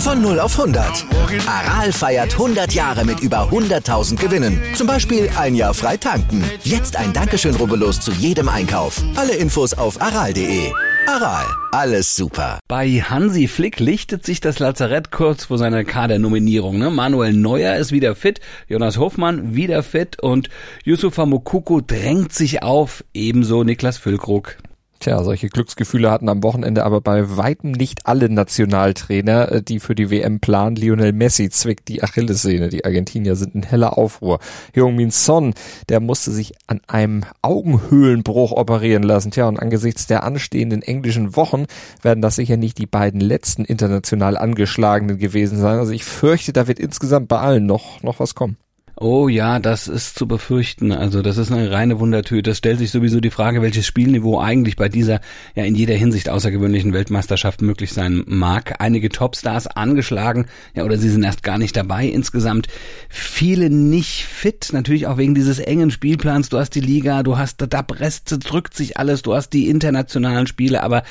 Von 0 auf 100. Aral feiert 100 Jahre mit über 100.000 Gewinnen. Zum Beispiel ein Jahr frei tanken. Jetzt ein Dankeschön, rubbellos zu jedem Einkauf. Alle Infos auf aral.de. Aral, alles super. Bei Hansi Flick lichtet sich das Lazarett kurz vor seiner Kadernominierung. Ne? Manuel Neuer ist wieder fit, Jonas Hofmann wieder fit und Yusufa Mokoko drängt sich auf, ebenso Niklas Füllkrug. Tja, solche Glücksgefühle hatten am Wochenende aber bei weitem nicht alle Nationaltrainer, äh, die für die WM planen. Lionel Messi zwickt die Achillessehne. Die Argentinier sind in heller Aufruhr. Heung-Min Son, der musste sich an einem Augenhöhlenbruch operieren lassen. Tja, und angesichts der anstehenden englischen Wochen werden das sicher nicht die beiden letzten international angeschlagenen gewesen sein. Also ich fürchte, da wird insgesamt bei allen noch, noch was kommen. Oh ja, das ist zu befürchten. Also das ist eine reine Wundertüte. Es stellt sich sowieso die Frage, welches Spielniveau eigentlich bei dieser ja in jeder Hinsicht außergewöhnlichen Weltmeisterschaft möglich sein mag. Einige Topstars angeschlagen, ja, oder sie sind erst gar nicht dabei insgesamt. Viele nicht fit, natürlich auch wegen dieses engen Spielplans. Du hast die Liga, du hast da Brest drückt sich alles, du hast die internationalen Spiele, aber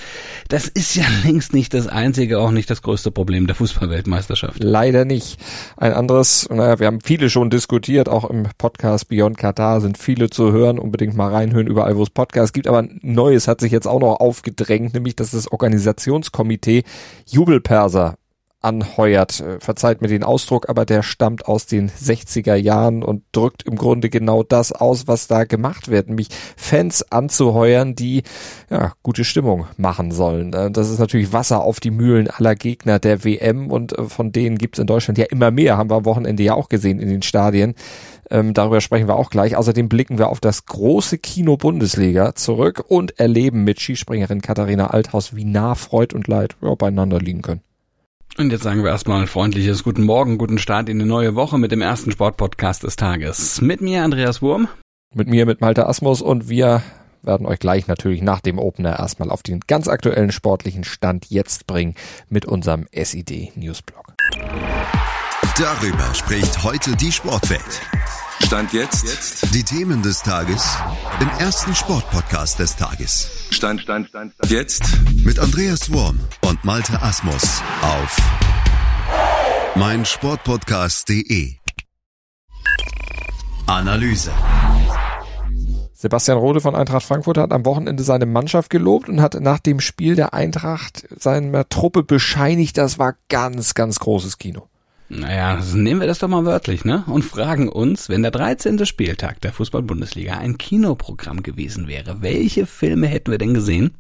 das ist ja längst nicht das einzige, auch nicht das größte Problem der Fußballweltmeisterschaft. Leider nicht. Ein anderes, naja, wir haben viele schon diskutiert diskutiert, auch im Podcast Beyond Qatar sind viele zu hören, unbedingt mal reinhören überall, wo es Podcasts gibt, aber Neues hat sich jetzt auch noch aufgedrängt, nämlich dass das Organisationskomitee Jubelperser anheuert. Äh, verzeiht mir den Ausdruck, aber der stammt aus den 60er Jahren und drückt im Grunde genau das aus, was da gemacht wird, nämlich Fans anzuheuern, die ja, gute Stimmung machen sollen. Äh, das ist natürlich Wasser auf die Mühlen aller Gegner der WM und äh, von denen gibt es in Deutschland ja immer mehr, haben wir am Wochenende ja auch gesehen in den Stadien. Ähm, darüber sprechen wir auch gleich. Außerdem blicken wir auf das große Kino Bundesliga zurück und erleben mit Skispringerin Katharina Althaus, wie nah Freud und Leid ja, beieinander liegen können. Und jetzt sagen wir erstmal ein freundliches Guten Morgen, guten Start in eine neue Woche mit dem ersten Sportpodcast des Tages. Mit mir Andreas Wurm. Mit mir, mit Malte Asmus und wir werden euch gleich natürlich nach dem Opener erstmal auf den ganz aktuellen sportlichen Stand jetzt bringen mit unserem SID Newsblog. Darüber spricht heute die Sportwelt. Stand jetzt. jetzt. Die Themen des Tages im ersten Sportpodcast des Tages. Stand, Stand, Stand, Stand. Jetzt. Mit Andreas Worm und Malte Asmus auf meinsportpodcast.de. Analyse. Sebastian Rode von Eintracht Frankfurt hat am Wochenende seine Mannschaft gelobt und hat nach dem Spiel der Eintracht seiner Truppe bescheinigt, das war ganz, ganz großes Kino. Naja, nehmen wir das doch mal wörtlich, ne? Und fragen uns, wenn der 13. Spieltag der Fußball-Bundesliga ein Kinoprogramm gewesen wäre, welche Filme hätten wir denn gesehen?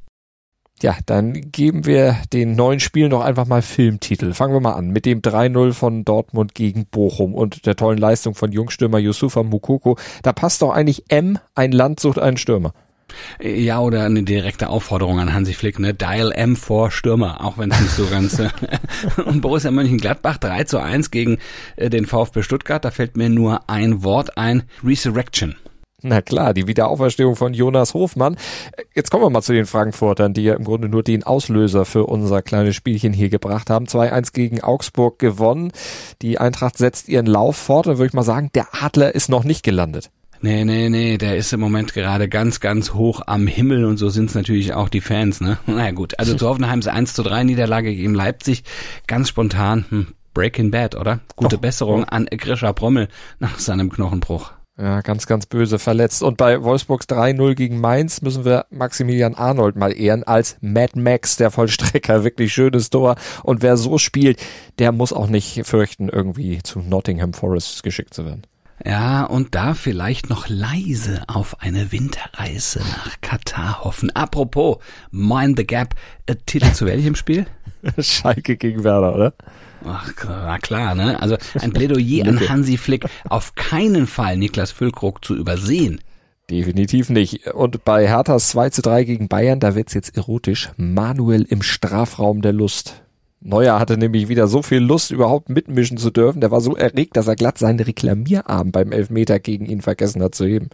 Ja, dann geben wir den neuen Spielen noch einfach mal Filmtitel. Fangen wir mal an mit dem 3-0 von Dortmund gegen Bochum und der tollen Leistung von Jungstürmer Yusufa Mukoko. Da passt doch eigentlich M, ein Land sucht einen Stürmer. Ja, oder eine direkte Aufforderung an Hansi Flick, ne? Dial M vor Stürmer, auch wenn es nicht so ganz. Äh, und Borussia Mönchengladbach 3 zu 1 gegen äh, den VfB Stuttgart, da fällt mir nur ein Wort ein, Resurrection. Na klar, die Wiederauferstehung von Jonas Hofmann. Jetzt kommen wir mal zu den Frankfurtern, die ja im Grunde nur den Auslöser für unser kleines Spielchen hier gebracht haben. 2-1 gegen Augsburg gewonnen. Die Eintracht setzt ihren Lauf fort. Da würde ich mal sagen, der Adler ist noch nicht gelandet. Nee, nee, nee, der ist im Moment gerade ganz, ganz hoch am Himmel und so sind's natürlich auch die Fans, ne? Na gut, also zu Hoffenheims 1 zu 3 Niederlage gegen Leipzig, ganz spontan, hm, Breaking Bad, oder? Gute oh, Besserung an Grisha Brommel nach seinem Knochenbruch. Ja, ganz, ganz böse verletzt. Und bei Wolfsburgs 3-0 gegen Mainz müssen wir Maximilian Arnold mal ehren als Mad Max, der Vollstrecker. Wirklich schönes Tor. Und wer so spielt, der muss auch nicht fürchten, irgendwie zu Nottingham Forest geschickt zu werden. Ja, und da vielleicht noch leise auf eine Winterreise nach Katar hoffen. Apropos, Mind the Gap, äh, Titel zu welchem Spiel? Schalke gegen Werder, oder? Ach, na klar, ne? Also ein Plädoyer an Hansi Flick, auf keinen Fall Niklas Füllkrug zu übersehen. Definitiv nicht. Und bei Herthas 2 zu 3 gegen Bayern, da wird's jetzt erotisch. Manuel im Strafraum der Lust. Neuer hatte nämlich wieder so viel Lust, überhaupt mitmischen zu dürfen. Der war so erregt, dass er glatt seinen Reklamierarm beim Elfmeter gegen ihn vergessen hat zu heben.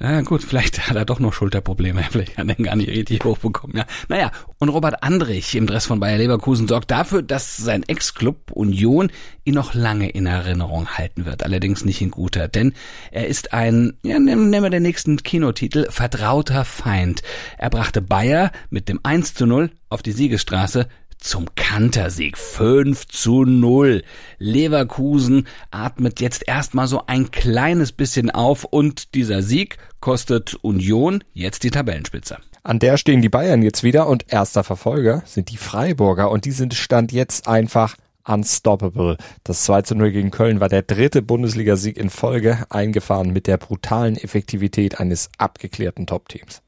Ja, gut, vielleicht hat er doch noch Schulterprobleme. Vielleicht hat er ihn gar nicht richtig hochbekommen. Ja. Naja, und Robert Andrich im Dress von Bayer Leverkusen sorgt dafür, dass sein Ex-Club Union ihn noch lange in Erinnerung halten wird. Allerdings nicht in guter, denn er ist ein, ja, nehmen wir den nächsten Kinotitel, vertrauter Feind. Er brachte Bayer mit dem 1 zu 0 auf die Siegesstraße zum Kantersieg 5 zu 0. Leverkusen atmet jetzt erstmal so ein kleines bisschen auf und dieser Sieg kostet Union jetzt die Tabellenspitze. An der stehen die Bayern jetzt wieder und erster Verfolger sind die Freiburger und die sind Stand jetzt einfach unstoppable. Das 2 zu 0 gegen Köln war der dritte Bundesligasieg in Folge, eingefahren mit der brutalen Effektivität eines abgeklärten Top-Teams.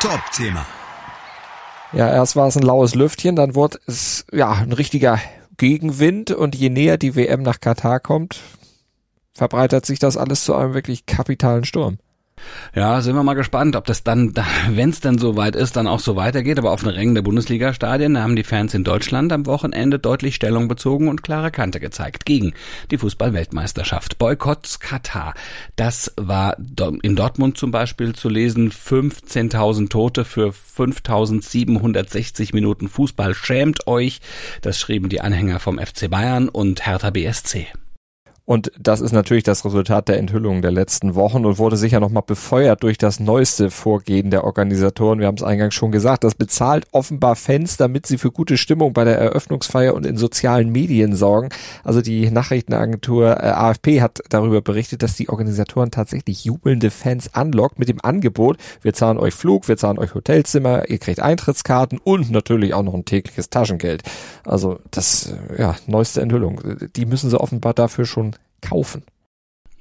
Top-Thema. Ja, erst war es ein laues Lüftchen, dann wurde es ja ein richtiger Gegenwind und je näher die WM nach Katar kommt, verbreitert sich das alles zu einem wirklich kapitalen Sturm. Ja, sind wir mal gespannt, ob das dann, wenn es dann soweit ist, dann auch so weitergeht. Aber auf den Rängen der Bundesliga-Stadien haben die Fans in Deutschland am Wochenende deutlich Stellung bezogen und klare Kante gezeigt gegen die Fußball-Weltmeisterschaft. Boykotts Katar. Das war in Dortmund zum Beispiel zu lesen. 15.000 Tote für 5.760 Minuten Fußball. Schämt euch. Das schrieben die Anhänger vom FC Bayern und Hertha BSC. Und das ist natürlich das Resultat der Enthüllungen der letzten Wochen und wurde sicher nochmal befeuert durch das neueste Vorgehen der Organisatoren. Wir haben es eingangs schon gesagt, das bezahlt offenbar Fans, damit sie für gute Stimmung bei der Eröffnungsfeier und in sozialen Medien sorgen. Also die Nachrichtenagentur äh, AFP hat darüber berichtet, dass die Organisatoren tatsächlich jubelnde Fans anlockt mit dem Angebot, wir zahlen euch Flug, wir zahlen euch Hotelzimmer, ihr kriegt Eintrittskarten und natürlich auch noch ein tägliches Taschengeld. Also das, äh, ja, neueste Enthüllung. Die müssen sie offenbar dafür schon kaufen.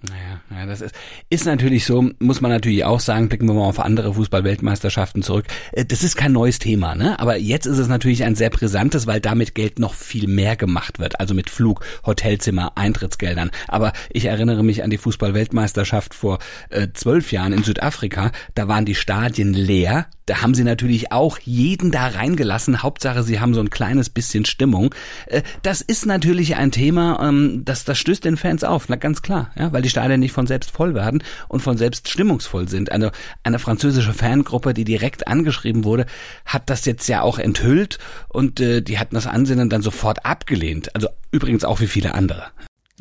Naja, ja, das ist, ist natürlich so, muss man natürlich auch sagen, blicken wir mal auf andere Fußball-Weltmeisterschaften zurück. Äh, das ist kein neues Thema, ne? Aber jetzt ist es natürlich ein sehr brisantes, weil damit Geld noch viel mehr gemacht wird. Also mit Flug, Hotelzimmer, Eintrittsgeldern. Aber ich erinnere mich an die Fußball-Weltmeisterschaft vor äh, zwölf Jahren in Südafrika. Da waren die Stadien leer, da haben sie natürlich auch jeden da reingelassen. Hauptsache, sie haben so ein kleines bisschen Stimmung. Äh, das ist natürlich ein Thema, ähm, das, das stößt den Fans auf, na ganz klar, ja, weil die Stadien nicht von selbst voll werden und von selbst stimmungsvoll sind. Eine, eine französische Fangruppe, die direkt angeschrieben wurde, hat das jetzt ja auch enthüllt und äh, die hatten das Ansinnen dann sofort abgelehnt. Also übrigens auch wie viele andere.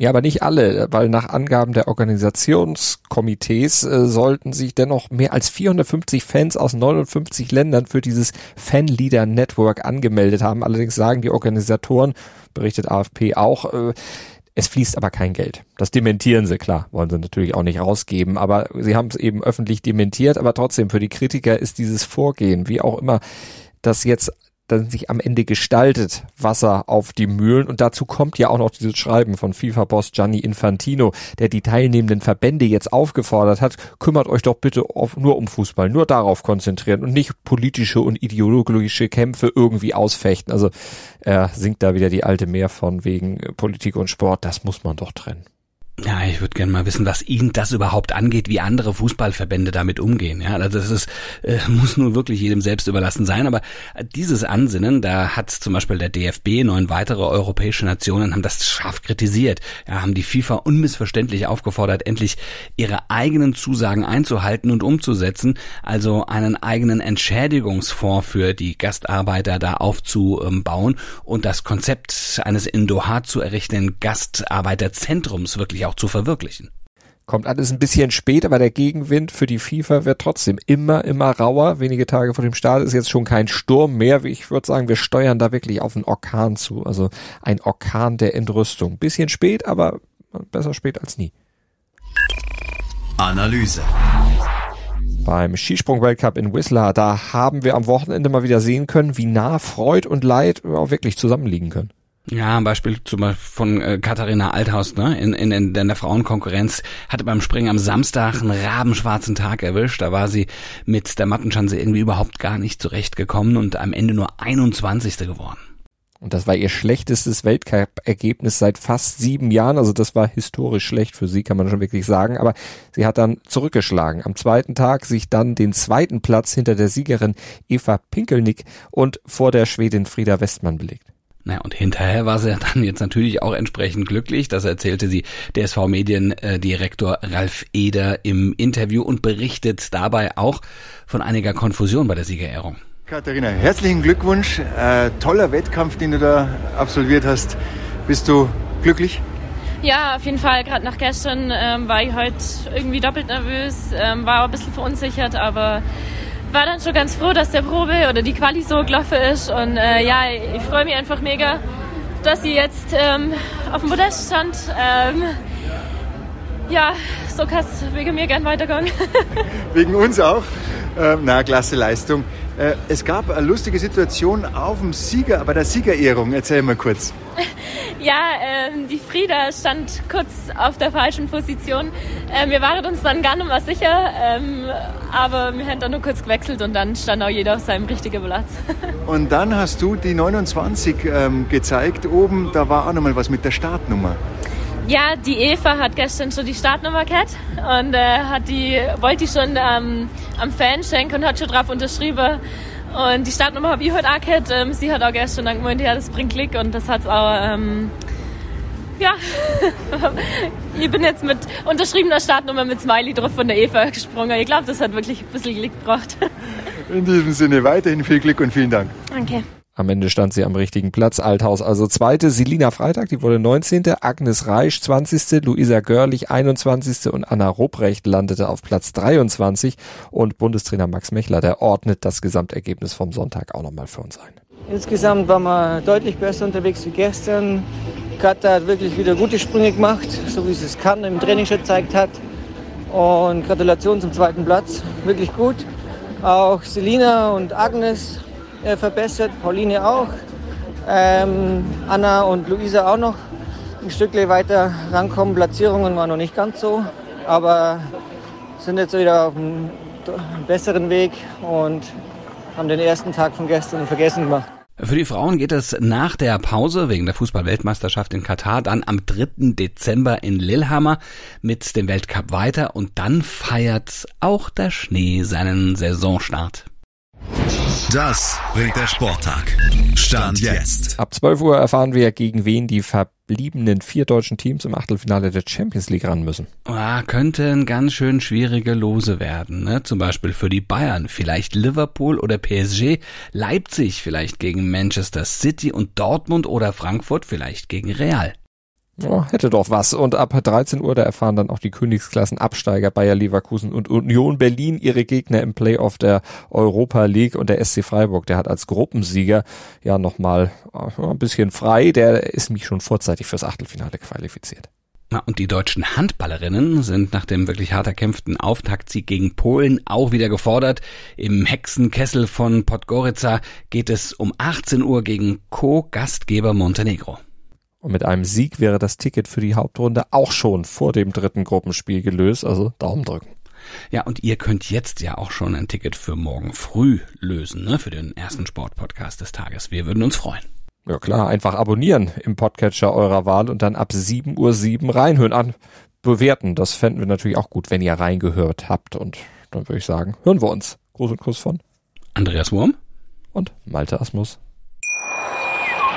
Ja, aber nicht alle, weil nach Angaben der Organisationskomitees äh, sollten sich dennoch mehr als 450 Fans aus 59 Ländern für dieses Fanleader Network angemeldet haben. Allerdings sagen die Organisatoren, berichtet AFP auch, äh, es fließt aber kein Geld. Das dementieren sie, klar, wollen sie natürlich auch nicht rausgeben, aber sie haben es eben öffentlich dementiert, aber trotzdem für die Kritiker ist dieses Vorgehen, wie auch immer das jetzt dann sich am Ende gestaltet, Wasser auf die Mühlen. Und dazu kommt ja auch noch dieses Schreiben von FIFA-Boss Gianni Infantino, der die teilnehmenden Verbände jetzt aufgefordert hat, kümmert euch doch bitte auf, nur um Fußball, nur darauf konzentrieren und nicht politische und ideologische Kämpfe irgendwie ausfechten. Also er singt da wieder die alte Mehr von wegen Politik und Sport, das muss man doch trennen. Ich würde gerne mal wissen, was ihn das überhaupt angeht, wie andere Fußballverbände damit umgehen. Ja, also das ist, äh, muss nur wirklich jedem selbst überlassen sein. Aber dieses Ansinnen, da hat zum Beispiel der DFB, neun weitere europäische Nationen haben das scharf kritisiert. Ja, haben die FIFA unmissverständlich aufgefordert, endlich ihre eigenen Zusagen einzuhalten und umzusetzen. Also einen eigenen Entschädigungsfonds für die Gastarbeiter da aufzubauen und das Konzept eines in Doha zu errichtenden Gastarbeiterzentrums wirklich auch zu verwirklichen. Kommt alles ein bisschen spät, aber der Gegenwind für die FIFA wird trotzdem immer, immer rauer. Wenige Tage vor dem Start ist jetzt schon kein Sturm mehr. Ich würde sagen, wir steuern da wirklich auf einen Orkan zu. Also ein Orkan der Entrüstung. Bisschen spät, aber besser spät als nie. Analyse. Beim Skisprung-Weltcup in Whistler, da haben wir am Wochenende mal wieder sehen können, wie nah Freud und Leid auch wirklich zusammenliegen können. Ja, ein Beispiel zum Beispiel von äh, Katharina Althaus, ne? In, in, in der Frauenkonkurrenz hatte beim Springen am Samstag einen rabenschwarzen Tag erwischt. Da war sie mit der Mattenschanze irgendwie überhaupt gar nicht zurechtgekommen und am Ende nur 21. geworden. Und das war ihr schlechtestes Weltcup-Ergebnis seit fast sieben Jahren. Also das war historisch schlecht für sie, kann man schon wirklich sagen. Aber sie hat dann zurückgeschlagen. Am zweiten Tag sich dann den zweiten Platz hinter der Siegerin Eva Pinkelnick und vor der Schwedin Frieda Westmann belegt. Naja, und hinterher war sie dann jetzt natürlich auch entsprechend glücklich. Das erzählte sie DSV Mediendirektor Ralf Eder im Interview und berichtet dabei auch von einiger Konfusion bei der Siegerehrung. Katharina, herzlichen Glückwunsch. Äh, toller Wettkampf, den du da absolviert hast. Bist du glücklich? Ja, auf jeden Fall. Gerade nach gestern ähm, war ich heute irgendwie doppelt nervös, ähm, war ein bisschen verunsichert, aber war dann schon ganz froh, dass der Probe oder die Quali so gelaufen ist. Und äh, ja, ich freue mich einfach mega, dass sie jetzt ähm, auf dem Podest stand. Ähm, ja, so kannst du wegen mir gern weitergehen. wegen uns auch. Ähm, na, klasse Leistung. Äh, es gab eine lustige Situation auf dem Sieger, bei der Siegerehrung. Erzähl mal kurz. Ja, ähm, die Frieda stand kurz auf der falschen Position. Ähm, wir waren uns dann gar nicht mehr sicher, ähm, aber wir haben dann nur kurz gewechselt und dann stand auch jeder auf seinem richtigen Platz. und dann hast du die 29 ähm, gezeigt oben, da war auch nochmal was mit der Startnummer. Ja, die Eva hat gestern schon die Startnummer gehabt und äh, hat die, wollte die schon ähm, am Fan schenken und hat schon drauf unterschrieben. Und die Startnummer habe ich heute auch gehabt. Ähm, sie hat auch gestern dann gemeint, ja, das bringt Klick und das hat auch, ähm, ja, ich bin jetzt mit unterschriebener Startnummer mit Smiley drauf von der Eva gesprungen. Ich glaube, das hat wirklich ein bisschen Glück gebracht. In diesem Sinne weiterhin viel Glück und vielen Dank. Danke. Am Ende stand sie am richtigen Platz. Althaus also zweite. Selina Freitag, die wurde 19. Agnes Reisch 20. Luisa Görlich 21. und Anna Ruprecht landete auf Platz 23. Und Bundestrainer Max Mechler, der ordnet das Gesamtergebnis vom Sonntag auch nochmal für uns ein. Insgesamt waren wir deutlich besser unterwegs wie gestern. Katha hat wirklich wieder gute Sprünge gemacht, so wie sie es kann, im Training schon gezeigt hat. Und Gratulation zum zweiten Platz, wirklich gut. Auch Selina und Agnes äh, verbessert, Pauline auch, ähm, Anna und Luisa auch noch ein Stückchen weiter rankommen. Platzierungen waren noch nicht ganz so, aber sind jetzt wieder auf einem besseren Weg und haben den ersten Tag von gestern vergessen gemacht. Für die Frauen geht es nach der Pause wegen der Fußballweltmeisterschaft in Katar dann am 3. Dezember in Lillehammer mit dem Weltcup weiter und dann feiert auch der Schnee seinen Saisonstart. Das bringt der Sporttag. Stand jetzt. Ab 12 Uhr erfahren wir, gegen wen die verbliebenen vier deutschen Teams im Achtelfinale der Champions League ran müssen. Ah, könnten ganz schön schwierige Lose werden. Ne? Zum Beispiel für die Bayern, vielleicht Liverpool oder PSG, Leipzig vielleicht gegen Manchester City und Dortmund oder Frankfurt vielleicht gegen Real. Oh, hätte doch was. Und ab 13 Uhr, da erfahren dann auch die Königsklassen Absteiger Bayer Leverkusen und Union Berlin ihre Gegner im Playoff der Europa League und der SC Freiburg, der hat als Gruppensieger ja nochmal äh, ein bisschen frei. Der ist mich schon vorzeitig fürs Achtelfinale qualifiziert. Na, und die deutschen Handballerinnen sind nach dem wirklich hart erkämpften Auftaktsieg gegen Polen auch wieder gefordert. Im Hexenkessel von Podgorica geht es um 18 Uhr gegen Co-Gastgeber Montenegro. Und mit einem Sieg wäre das Ticket für die Hauptrunde auch schon vor dem dritten Gruppenspiel gelöst. Also Daumen drücken. Ja, und ihr könnt jetzt ja auch schon ein Ticket für morgen früh lösen, ne, für den ersten Sportpodcast des Tages. Wir würden uns freuen. Ja klar, einfach abonnieren im Podcatcher eurer Wahl und dann ab 7.07 Uhr reinhören an. Bewerten, das fänden wir natürlich auch gut, wenn ihr reingehört habt. Und dann würde ich sagen, hören wir uns. Gruß und Kuss von Andreas Wurm und Malte Asmus.